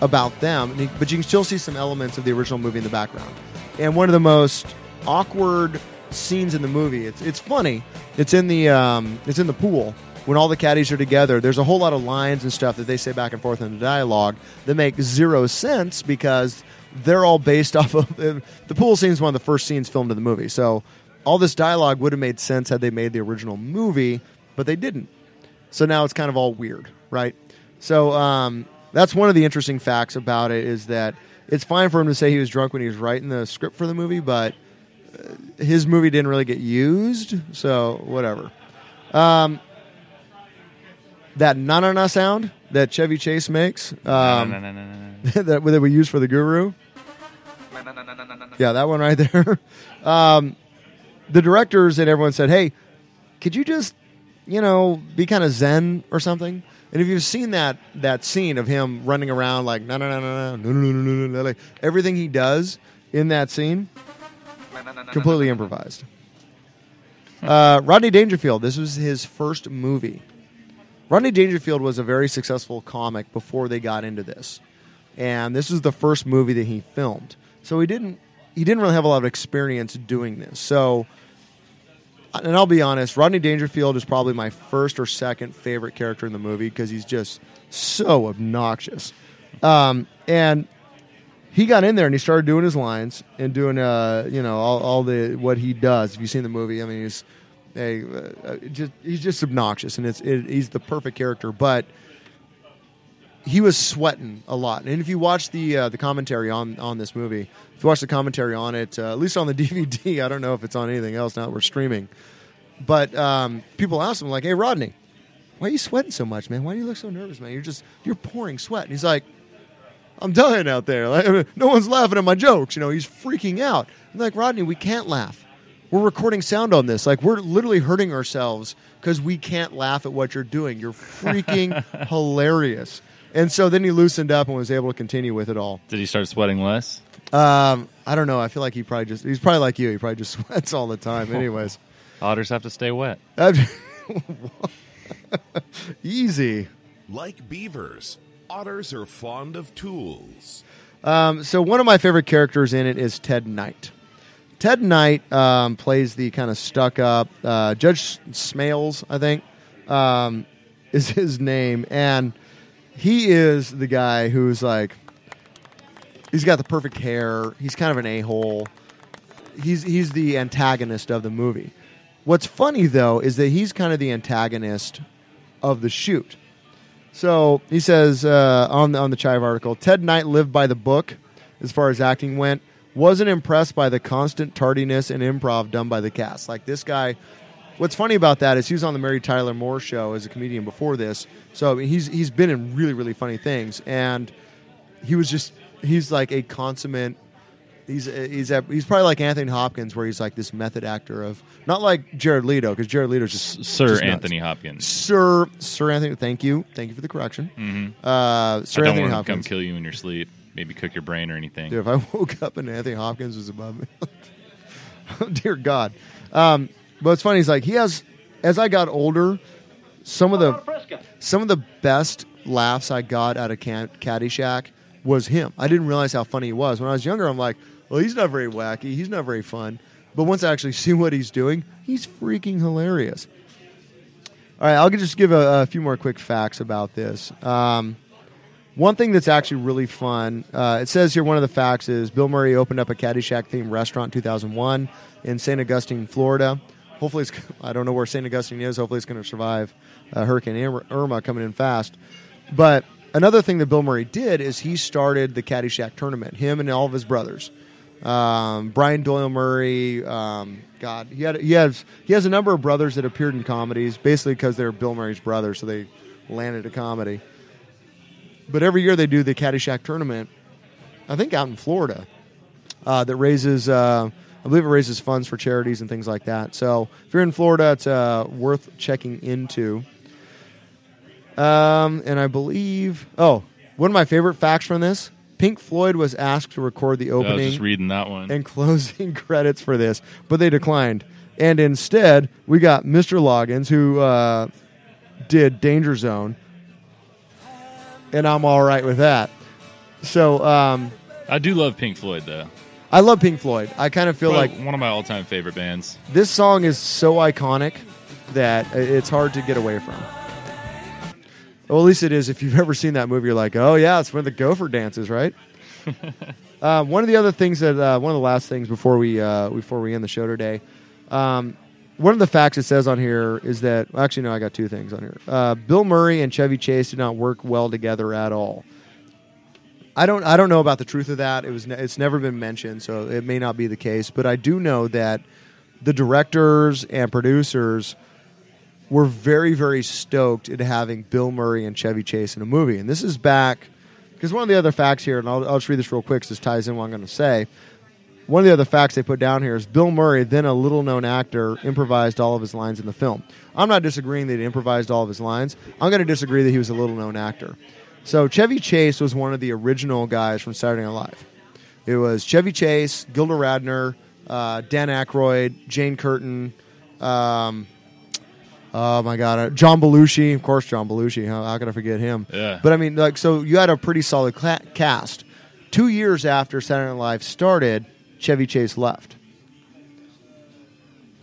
about them. But you can still see some elements of the original movie in the background. And one of the most awkward scenes in the movie. It's, it's funny. It's in the um, it's in the pool. When all the caddies are together there's a whole lot of lines and stuff that they say back and forth in the dialogue that make zero sense because they're all based off of the pool scene is one of the first scenes filmed in the movie. So all this dialogue would have made sense had they made the original movie but they didn't. So now it's kind of all weird, right? So um, that's one of the interesting facts about it is that it's fine for him to say he was drunk when he was writing the script for the movie, but his movie didn't really get used, so whatever. Um, that na na na sound that Chevy Chase makes, um, No, no, no, that, that we use for the Guru. Yeah, that one right there. um, the directors and everyone said, "Hey, could you just, you know, be kind of zen or something?" And if you've seen that that scene of him running around like no no no no no no no no no no like everything he does in that scene, completely improvised. Uh, Rodney Dangerfield. This was his first movie. Rodney Dangerfield was a very successful comic before they got into this, and this was the first movie that he filmed. So he didn't he didn't really have a lot of experience doing this. So, and I'll be honest, Rodney Dangerfield is probably my first or second favorite character in the movie because he's just so obnoxious. Um, and he got in there and he started doing his lines and doing uh you know all, all the what he does. If you've seen the movie, I mean he's a, uh, just he's just obnoxious and it's it, he's the perfect character. But he was sweating a lot. And if you watch the uh, the commentary on on this movie, if you watch the commentary on it, uh, at least on the DVD, I don't know if it's on anything else now that we're streaming. But um, people ask him like, "Hey, Rodney, why are you sweating so much, man? Why do you look so nervous, man? You're just you're pouring sweat." And he's like, "I'm dying out there. Like, no one's laughing at my jokes. You know, he's freaking out." I'm like, "Rodney, we can't laugh. We're recording sound on this. Like, we're literally hurting ourselves because we can't laugh at what you're doing. You're freaking hilarious." And so then he loosened up and was able to continue with it all. Did he start sweating less? Um, I don't know. I feel like he probably just, he's probably like you. He probably just sweats all the time. Anyways. Otters have to stay wet. Easy. Like beavers, otters are fond of tools. Um, so one of my favorite characters in it is Ted Knight. Ted Knight um, plays the kind of stuck up uh, Judge Smails, I think, um, is his name, and he is the guy who's like, he's got the perfect hair. He's kind of an a hole. He's he's the antagonist of the movie. What's funny though is that he's kind of the antagonist of the shoot. So he says uh, on the, on the Chive article, Ted Knight lived by the book as far as acting went. Wasn't impressed by the constant tardiness and improv done by the cast. Like this guy. What's funny about that is he was on the Mary Tyler Moore show as a comedian before this, so he's he's been in really really funny things, and he was just he's like a consummate. He's he's a, he's probably like Anthony Hopkins, where he's like this method actor of not like Jared Leto because Jared Leto's just Sir just. Anthony Hopkins. Sir Sir Anthony. Thank you, thank you for the correction. Mm-hmm. Uh, Sir I don't Anthony want to come kill you in your sleep. Maybe cook your brain or anything. Dude, if I woke up and Anthony Hopkins was above me, oh, dear God. Um, but it's funny. He's like he has. As I got older, some of the some of the best laughs I got out of Caddyshack was him. I didn't realize how funny he was when I was younger. I'm like, well, he's not very wacky. He's not very fun. But once I actually see what he's doing, he's freaking hilarious. All right, I'll just give a, a few more quick facts about this. Um, one thing that's actually really fun, uh, it says here one of the facts is Bill Murray opened up a Caddyshack themed restaurant in 2001 in St. Augustine, Florida. Hopefully, it's, I don't know where St. Augustine is. Hopefully, it's going to survive uh, Hurricane Irma coming in fast. But another thing that Bill Murray did is he started the Caddyshack tournament, him and all of his brothers. Um, Brian Doyle Murray, um, God, he had he has he has a number of brothers that appeared in comedies, basically because they're Bill Murray's brothers, so they landed a comedy. But every year they do the Caddyshack tournament, I think out in Florida, uh, that raises, uh, I believe it raises funds for charities and things like that. So if you're in Florida, it's uh, worth checking into. Um, and I believe, oh, one of my favorite facts from this Pink Floyd was asked to record the I was opening just reading that one. and closing credits for this, but they declined. And instead, we got Mr. Loggins, who uh, did Danger Zone, and I'm all right with that. So um, I do love Pink Floyd though. I love Pink Floyd. I kind of feel Probably like one of my all-time favorite bands. this song is so iconic that it's hard to get away from. Well, at least it is. If you've ever seen that movie, you're like, oh yeah, it's one of the Gopher dances, right? uh, one of the other things that uh, one of the last things before we uh, before we end the show today, um, one of the facts it says on here is that actually no, I got two things on here. Uh, Bill Murray and Chevy Chase did not work well together at all. I don't I don't know about the truth of that. It was ne- it's never been mentioned, so it may not be the case. But I do know that the directors and producers were very very stoked at having Bill Murray and Chevy Chase in a movie. And this is back because one of the other facts here, and I'll, I'll just read this real quick. 'cause this ties in what I'm going to say. One of the other facts they put down here is Bill Murray, then a little known actor, improvised all of his lines in the film. I'm not disagreeing that he improvised all of his lines. I'm going to disagree that he was a little known actor. So Chevy Chase was one of the original guys from Saturday Night Live. It was Chevy Chase, Gilda Radner, uh, Dan Aykroyd, Jane Curtin, um, oh my God, uh, John Belushi. Of course, John Belushi. How, how could I forget him? Yeah. But I mean, like, so you had a pretty solid cla- cast. Two years after Saturday Night Live started, Chevy Chase left.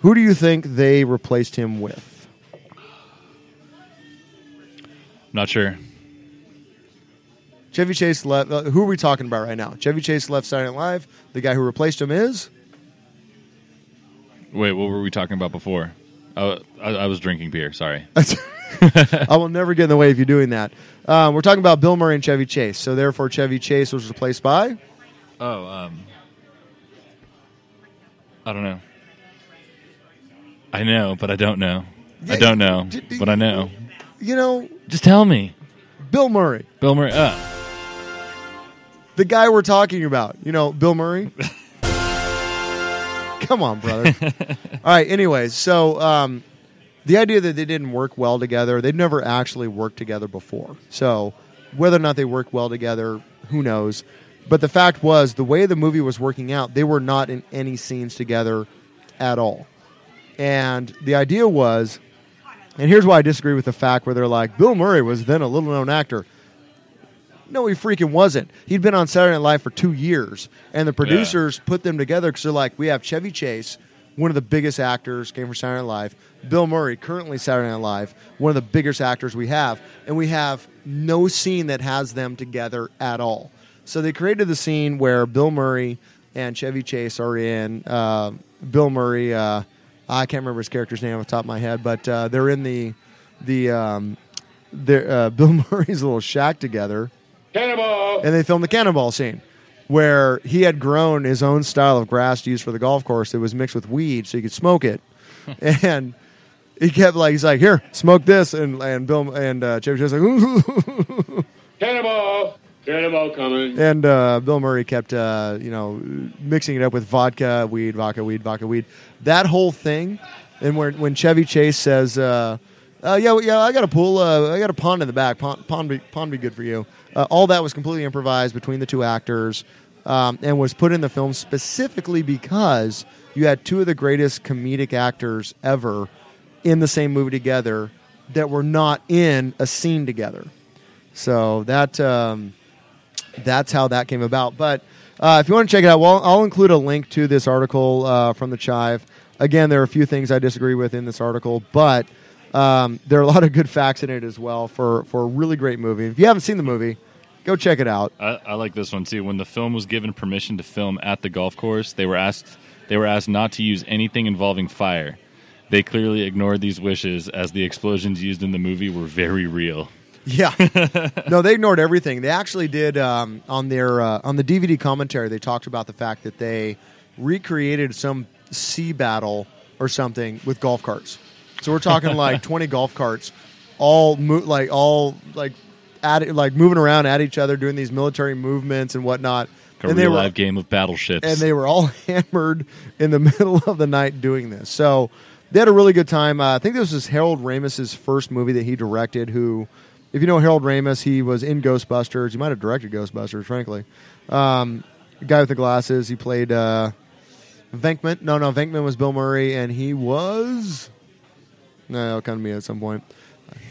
Who do you think they replaced him with? Not sure. Chevy Chase left. Uh, who are we talking about right now? Chevy Chase left Saturday Night Live. The guy who replaced him is. Wait, what were we talking about before? Oh, I, I was drinking beer. Sorry. I will never get in the way of you doing that. Um, we're talking about Bill Murray and Chevy Chase. So therefore, Chevy Chase was replaced by. Oh, um, I don't know. I know, but I don't know. I don't know, but I know. You know, Just tell me, Bill Murray, Bill Murray. Uh, the guy we're talking about. You know, Bill Murray. Come on, brother. All right. Anyways, so um, the idea that they didn't work well together, they'd never actually worked together before. So Whether or not they work well together, who knows? But the fact was, the way the movie was working out, they were not in any scenes together at all. And the idea was, and here's why I disagree with the fact where they're like, Bill Murray was then a little known actor. No, he freaking wasn't. He'd been on Saturday Night Live for two years, and the producers put them together because they're like, we have Chevy Chase, one of the biggest actors, came from Saturday Night Live. Bill Murray, currently Saturday Night Live, one of the biggest actors we have, and we have no scene that has them together at all. So they created the scene where Bill Murray and Chevy Chase are in. Uh, Bill Murray, uh, I can't remember his character's name off the top of my head, but uh, they're in the the um, uh, Bill Murray's little shack together, Cannonball! and they filmed the cannonball scene where he had grown his own style of grass to use for the golf course that was mixed with weed so he could smoke it, and he kept like he's like here smoke this and and Bill and uh, Chevy Chase like. Cannonball! Cannonball coming. And uh, Bill Murray kept, uh, you know, mixing it up with vodka, weed, vodka, weed, vodka, weed. That whole thing, and when when Chevy Chase says, uh, uh, "Yeah, yeah, I got a pool, uh, I got a pond in the back. Pond, pond, be, pond be good for you." Uh, all that was completely improvised between the two actors, um, and was put in the film specifically because you had two of the greatest comedic actors ever in the same movie together that were not in a scene together. So that. Um, that's how that came about. But uh, if you want to check it out, well, I'll include a link to this article uh, from the Chive. Again, there are a few things I disagree with in this article, but um, there are a lot of good facts in it as well for, for a really great movie. If you haven't seen the movie, go check it out. I, I like this one too. When the film was given permission to film at the golf course, they were asked they were asked not to use anything involving fire. They clearly ignored these wishes as the explosions used in the movie were very real. Yeah, no, they ignored everything. They actually did um, on their uh, on the DVD commentary. They talked about the fact that they recreated some sea battle or something with golf carts. So we're talking like twenty golf carts, all mo- like all like at like moving around at each other, doing these military movements and whatnot. A and they real were live game of battleships. and they were all hammered in the middle of the night doing this. So they had a really good time. Uh, I think this was Harold Ramis's first movie that he directed. Who, if you know Harold Ramis, he was in Ghostbusters. He might have directed Ghostbusters, frankly. Um, the guy with the glasses. He played uh, Venkman. No, no, Venkman was Bill Murray, and he was. No, it'll come to me at some point.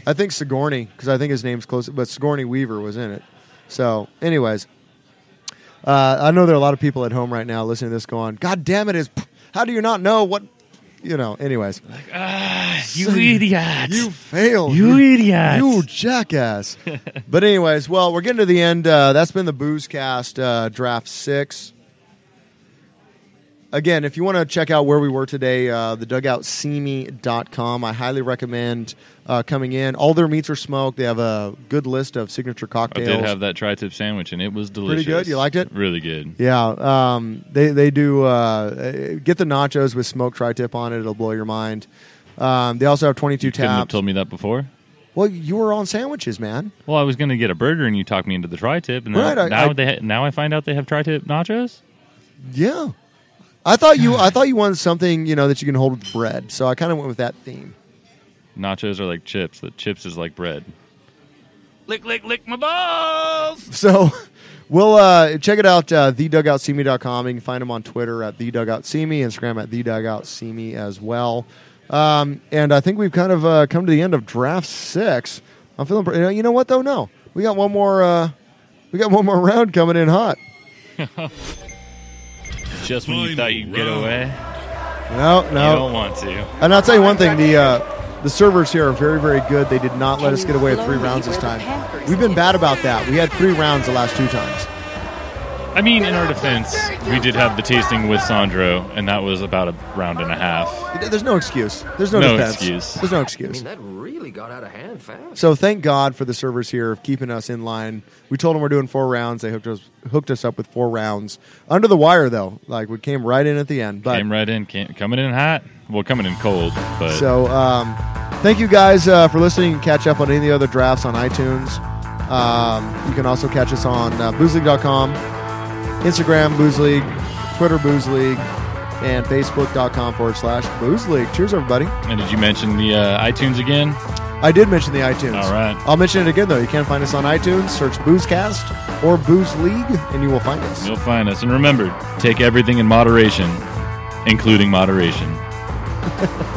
I think Sigourney, because I think his name's close, but Sigourney Weaver was in it. So, anyways, uh, I know there are a lot of people at home right now listening to this going, God damn it, is how do you not know what you know, anyways. you idiot! You failed. You idiot. You jackass. but anyways, well, we're getting to the end. Uh, that's been the Boozecast uh, Draft 6. Again, if you want to check out where we were today, uh, the dugoutsimi.com. I highly recommend uh, coming in. All their meats are smoked. They have a good list of signature cocktails. I did have that tri-tip sandwich, and it was delicious. Pretty good? You liked it? Really good. Yeah, um, they they do uh, get the nachos with smoked tri-tip on it. It'll blow your mind. Um, they also have 22 Couldn't have told me that before. Well, you were on sandwiches, man. Well, I was going to get a burger, and you talked me into the tri-tip, and Right, now, I- now I- they ha- now I find out they have tri-tip nachos. Yeah, I thought you I thought you wanted something you know that you can hold with bread. So I kind of went with that theme. Nachos are like chips. The chips is like bread. Lick, lick, lick my balls. So we'll uh, check it out, uh, thedugoutsimi.com. You can find them on Twitter at thedugoutsimi, Instagram at thedugoutsimi as well. Um, and I think we've kind of uh, come to the end of draft six. I'm feeling, pre- you know- you know what though? No, we got one more. Uh, we got one more round coming in hot. Just when you thought you'd get away, No, you no. don't want to. And I'll tell you one thing: the uh, the servers here are very, very good. They did not let us get away with three rounds this time. We've been bad about that. We had three rounds the last two times. I mean, in our defense, we did have the tasting with Sandro, and that was about a round and a half. There's no excuse. There's no, No defense. excuse. There's no I excuse. mean, that really got out of hand fast. So thank God for the servers here of keeping us in line. We told them we're doing four rounds. They hooked us hooked us up with four rounds under the wire though. Like we came right in at the end. But Came right in, came, coming in hot. Well, coming in cold, but so um, thank you guys uh, for listening. Catch up on any of the other drafts on iTunes. Um, you can also catch us on uh, boozeleague.com, Instagram Booze League, Twitter Booze League, and Facebook.com forward slash Booze League. Cheers, everybody. and did you mention the uh, iTunes again? I did mention the iTunes. All right. I'll mention it again though. You can find us on iTunes. Search Boozecast or Booze League, and you will find us. You'll find us. And remember, take everything in moderation, including moderation.